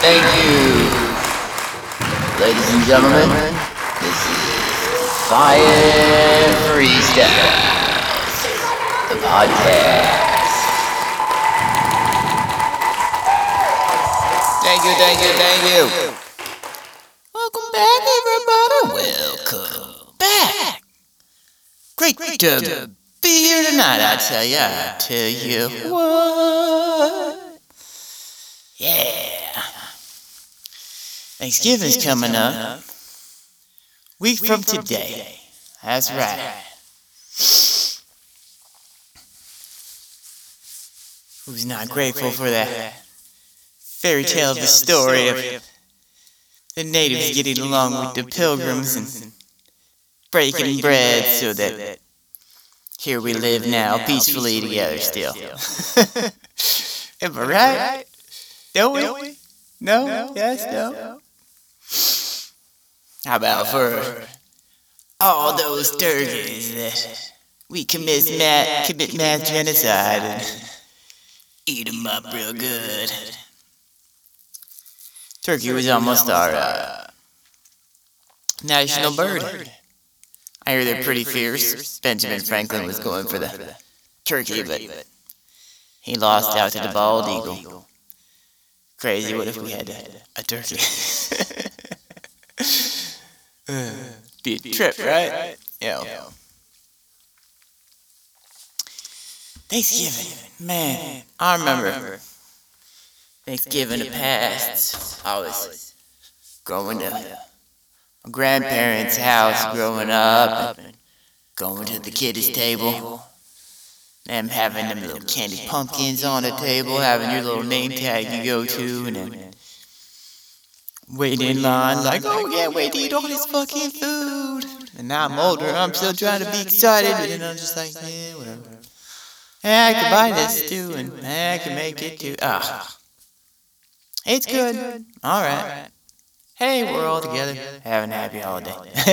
Thank you. Ladies and gentlemen, this is Fire Freestyles, the podcast. Thank you, thank you, thank you. Welcome back, everybody. Welcome back. Great, great to be here tonight, I tell you. I tell you what. Yeah. Thanksgiving's coming up. Week from today. That's right. Who's not grateful for that fairy tale of the story of the natives getting along with the pilgrims and breaking bread so that here we live now peacefully together still. Am I right? Don't we? No? Yes? No? How about for all those turkeys that we commit mass, commit mass genocide and eat them up real good? Turkey was almost our uh, national bird. I hear they're pretty fierce. Benjamin Franklin was going for the turkey, but he lost out to the bald eagle. Crazy, what if we had a, a turkey? Mm. Be a trip, right? Yeah. Thanksgiving, man, I remember Thanksgiving the past. I was growing up my grandparents' house growing up, and going to the kiddies' table, them having them little candy pumpkins on the table, having your little name tag you go to, and then waiting in line like, oh yeah, wait to eat all this fucking food. And now I'm older, I'm still trying to be excited, but then I'm just like, yeah, whatever. Hey, I could buy this too, and hey, I can make it too. Ah, it's good. All right. Hey, we're all together. Have a happy holiday. but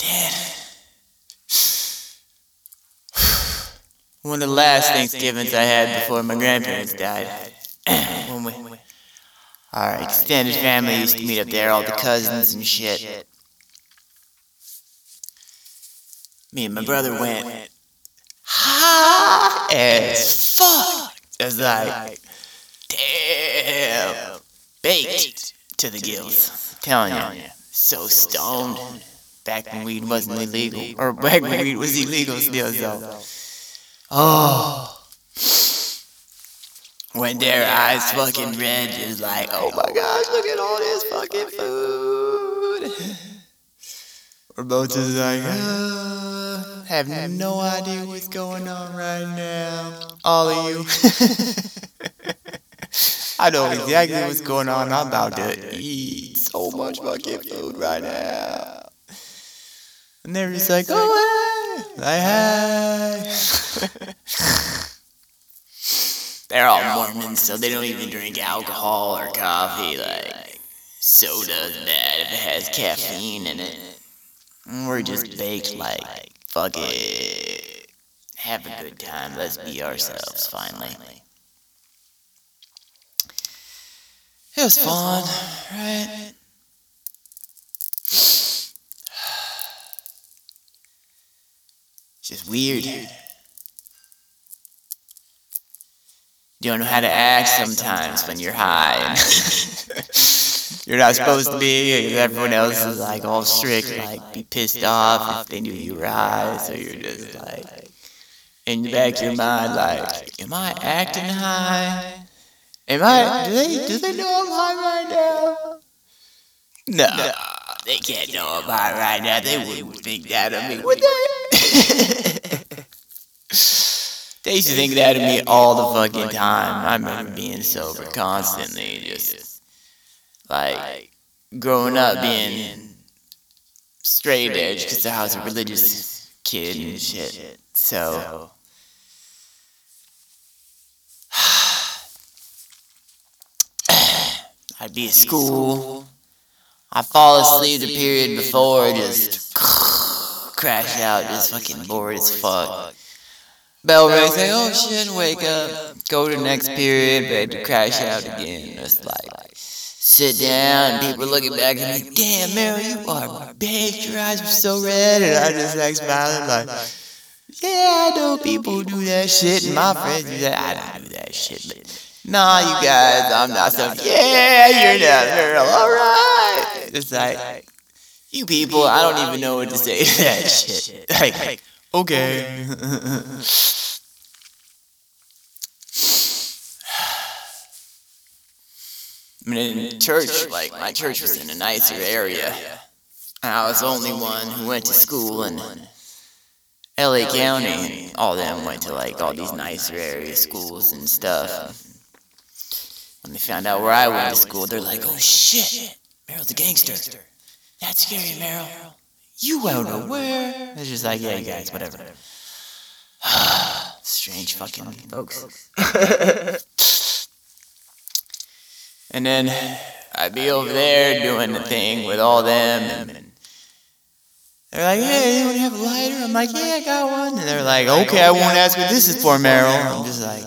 then, one of the last Thanksgivings I had before my grandparents died. When we, our extended family used to meet up there, all the cousins and shit. Me and my brother went high as fuck. It's like Damn. Baked to the gills. Telling you. So stoned. Back when weed wasn't illegal. Or back when weed was illegal still, so. Oh. When their eyes fucking red, just like, oh my gosh, look at all this fucking food. We're both just like, uh, have no idea what's going on right now. All of you. I know exactly what's going on. I'm about to eat so much fucking food right now. And they're just like, oh, hey, like, hey. They're all Mormons, so they don't even drink alcohol or coffee. Like, soda's bad if it has caffeine in it. We're just baked like, fuck it. Have a good time. Let's be ourselves, finally. It was, fun, right? Just weird. weird. You don't know how to act sometimes when you're high. you're not supposed to be. Everyone else is like all strict, like be pissed off if they knew you were high. So you're just like in the back of your mind, like, am I acting high? Am I? Do they? Do they know I'm high right now? No, no, they can't know I'm high right now. They wouldn't think that of me, would they? they used to think that of me all the fucking time. I remember being sober constantly, just like growing up being straight edge because I was a religious kid and shit. So I'd be at school. I'd fall asleep the period before, just crash out, just fucking bored as fuck. Bell rings, say, oh shit, wake up, go to the next period, bed to crash out again. It's like, sit down, people looking back at me, damn, Mary, you are big, your eyes were so red, and I just like smiling like, yeah, I know people do that shit, and my friends do that, I don't do that shit, but nah, you guys, I'm not so, yeah, you're not girl, alright. It's like, you people, I don't even know what to say to that shit. Like, okay. I mean, in church, like, my church was in a nicer area. And I was the only one who went to school in LA County. All them went to, like, all these nicer area schools and stuff. When they found out where I went to school, they're like, oh shit, Meryl's a gangster. That's scary, Meryl. You out of where? It's just like, yeah, guys, whatever. Strange fucking folks. and then I'd be over there doing the thing with all them, and they're like, hey, anyone have a lighter? I'm like, yeah, I got one. And they're like, okay, I won't ask what this is for, Meryl. I'm just like,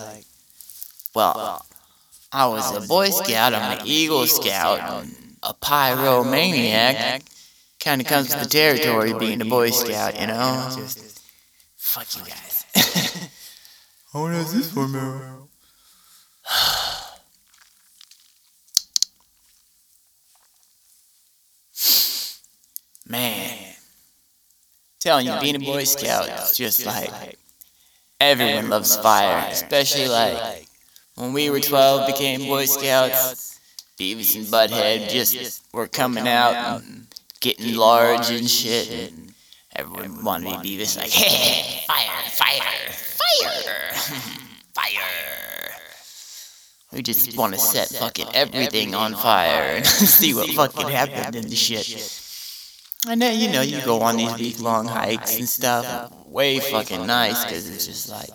well, I was a Boy Scout, I'm an Eagle Scout, a pyromaniac. Kind of comes with the territory being a Boy Scout, you know? Just, fuck you guys. How old is this for, Meryl? Man. Telling you, being a Boy Scout is just like, everyone loves fire, especially like, when we were 12, became Boy Scouts, Beavis and Butthead just were coming out and getting large and shit. And everyone wanted to be Beavis, like, hey, fire, fire, fire, fire. We just want to set fucking everything on fire and see what fucking happened in the shit. And then, you know, you go on these big long hikes and stuff. Way fucking nice, because it's just like,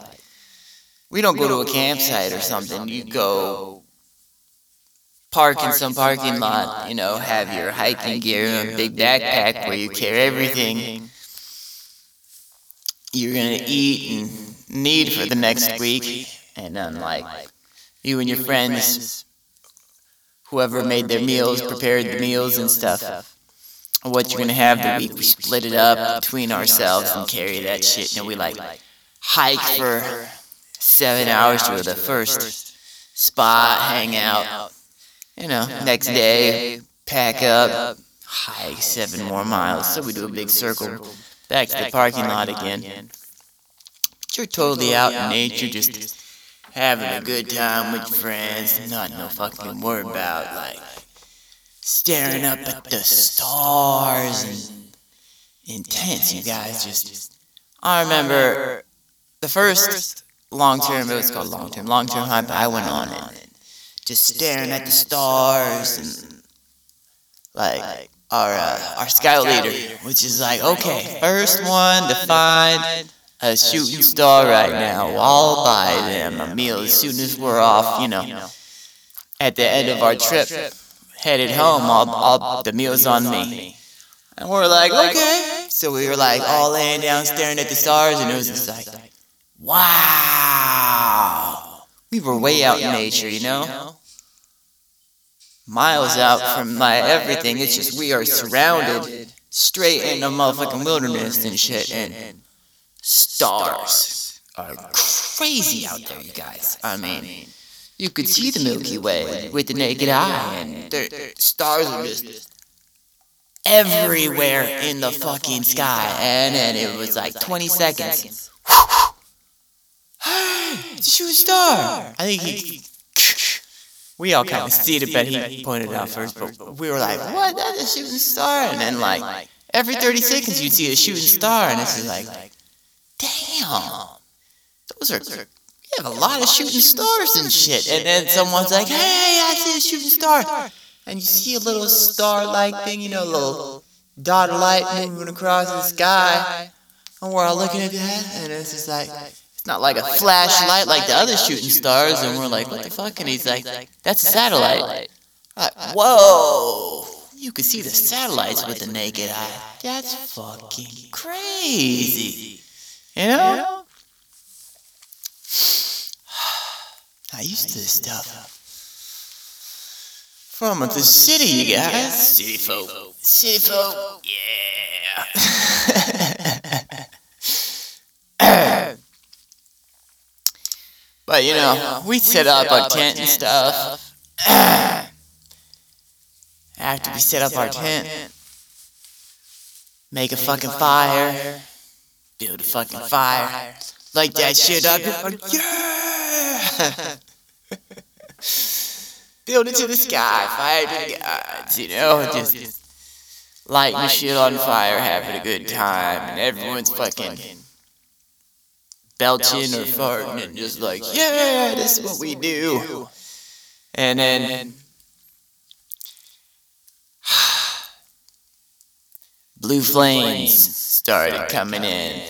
we don't go to a campsite or something. You go park in some parking lot, you know, have your hiking gear and a big backpack where you carry everything you're gonna eat and need for the next week. And then, like, you and your friends, whoever made their meals, prepared the meals and stuff. What you're gonna have the week, we split it up between ourselves and carry that shit. And we like hike for seven hours to the first spot, hang out. You know, next day, pack up, hike seven more miles. So we do a big circle back to the parking lot again. But you're totally out in nature, just having a good time with your friends, not no fucking worry about like staring up at the stars and intense. You guys just. I remember the first long term, it was called long term, long term but I went on it. Just staring at the stars and like our uh, our scout leader, which is like, okay, first one to find a shooting star right now. I'll buy them a meal as soon as we're off, you know. At the end of our trip, headed home, all, all the meal's on me. And we're like, okay. So we were like all laying down staring at the stars, and it was just like, Wow. We were way out in nature, you know? Miles out from my everything. It's just we are surrounded straight in the motherfucking wilderness and shit. And stars are crazy out there, you guys. I mean, you could see the Milky Way with the naked eye, and the stars are just everywhere in the fucking sky. And then it was like 20 seconds it's a shooting star. I think he. We all kind of see it, but he pointed out first. But we were like, what? That's a shooting star. And then, like, every 30 seconds you'd see a shooting star. And it's just like, damn. Those are. We have a lot of shooting stars and shit. And then someone's like, hey, I see a shooting star. And you see a little star like thing, you know, a little dot of light moving across the sky. And we're all looking at that. And it's just like, not like a flashlight like the other shooting stars. And we're like, what the fuck? And he's like, that's a satellite. Like, whoa. You can see the satellites with the naked eye. That's fucking crazy. You know? I used to this stuff. From the city, you guys. City folk. City folk. Yeah. but you know, we set up our tent and stuff. After we set up our tent, make a fucking fire, build a fucking fire, light that shit up, like, yeah! build it to the sky, fire to the gods, you know, just lighting the shit on fire, having a good time, and everyone's fucking belching or farting and just like, yeah, this is what we do. And then blue flames started coming in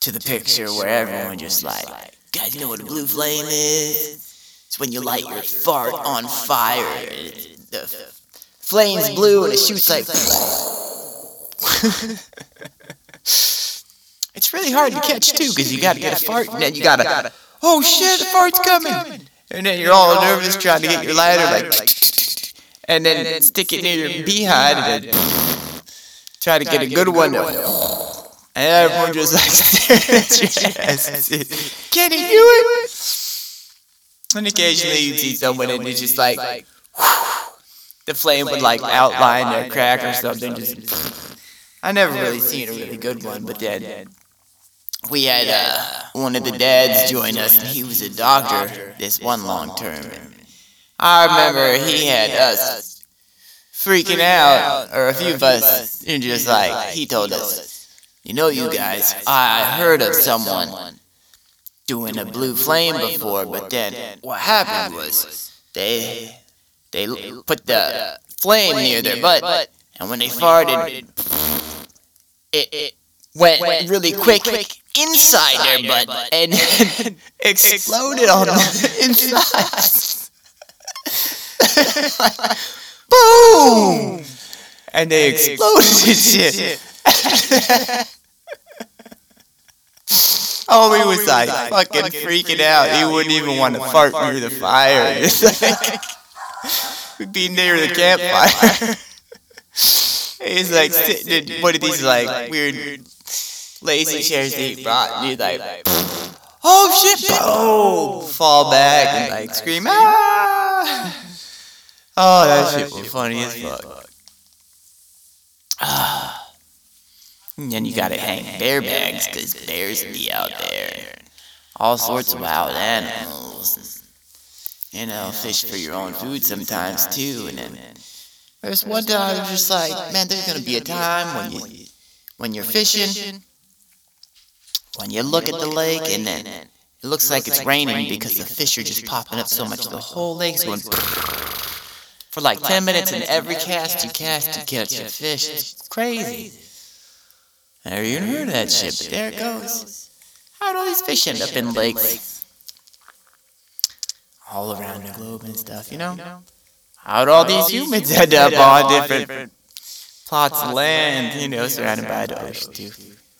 to the picture where everyone just like, guys, you know what a blue flame is? It's when you light your fart on fire. The flame's blue and it shoots like. it's really hard to catch too because you gotta get a fart and then you gotta, oh, oh shit, the fart's coming! And then you're all nervous trying to get your lighter like, and then stick it near your behind and then try to get a good one. And everyone just like staring at your ass. Can he do it? And occasionally you'd see someone and it's just like, the flame would like outline their crack or something. Just, I never really seen a really good one, but then we had uh, one of the dads join us, and he was a doctor this one long term. I remember he had us freaking out, or a few of us, and just like he told us, you know, you guys, I heard of someone doing a blue flame before, but then what happened was they they put the flame near their butt, and when they farted, it, it went really quick inside their butt and exploded on the inside. Boom! And they exploded and shit. Homie oh, was like fucking freaking out. He wouldn't even want to fart near the fire. It's like we'd be near the campfire. He's like sitting in one of these like weird lazy chairs brought, and he's like, "Oh shit!" Oh, fall back and like scream, "Ah!" Oh, that shit was funny as fuck. And then you gotta hang bear bags because bears be out there. All sorts of wild animals. You know, fish for your own food sometimes too. And then there's one time I'm just like, man, there's gonna be a time when you when you're fishing, when you look at the lake and then it looks like it's raining because the fish are just popping up so much the whole lake's going for like 10 minutes and every cast you cast to catch a fish. It's crazy. Never even heard of that shit, but there it goes. How'd all these fish end up in lakes? All around the globe and stuff, you know? How'd all these humans end up on different plots of land, you know, surrounded by the ocean, too?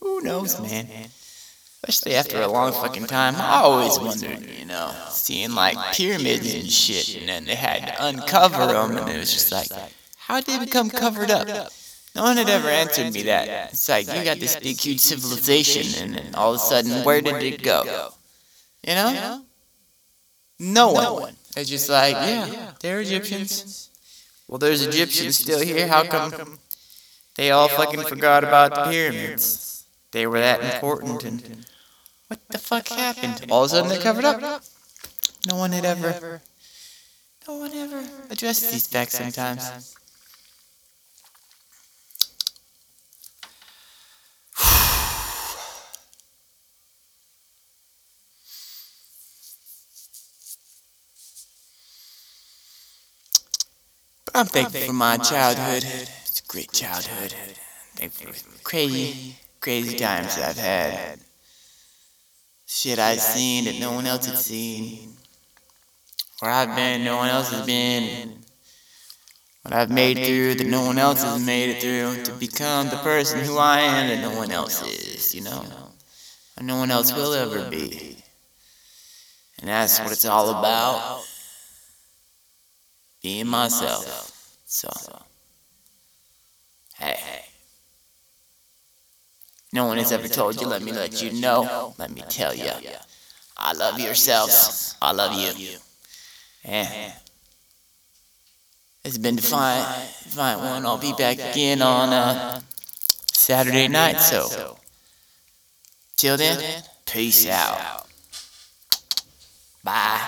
Who knows, man? Especially after a long fucking time, I always wondered, you know, seeing like pyramids and shit, and then they had to uncover them, and it was just like, how did they become covered up? No one had ever answered me that. It's like, you got this big, huge civilization, and then all of a sudden, where did it go? You know? No one. It's just like, yeah, they're Egyptians. Well, there's Egyptians still here. How come they all fucking forgot about the pyramids? They were that important, and what the fuck happened? All of a sudden, they covered up. No one had ever, no one ever addressed these facts sometimes. I'm thankful for my childhood. It's a great childhood. Thankful for crazy, crazy times I've had. Shit I've seen that no one else had seen. Where I've been, no one else has been. What I've made through that no one else has made it through to become the person who I am that no one else is, you know? And no one else will ever be. And that's what it's all about. Being myself. So, hey. No one has ever told you, let me let you know. Let me tell you. I love yourselves. I love you. And it's been Defiant, Defiant One. I'll be back again on uh, Saturday night. So, till then, peace out. Bye.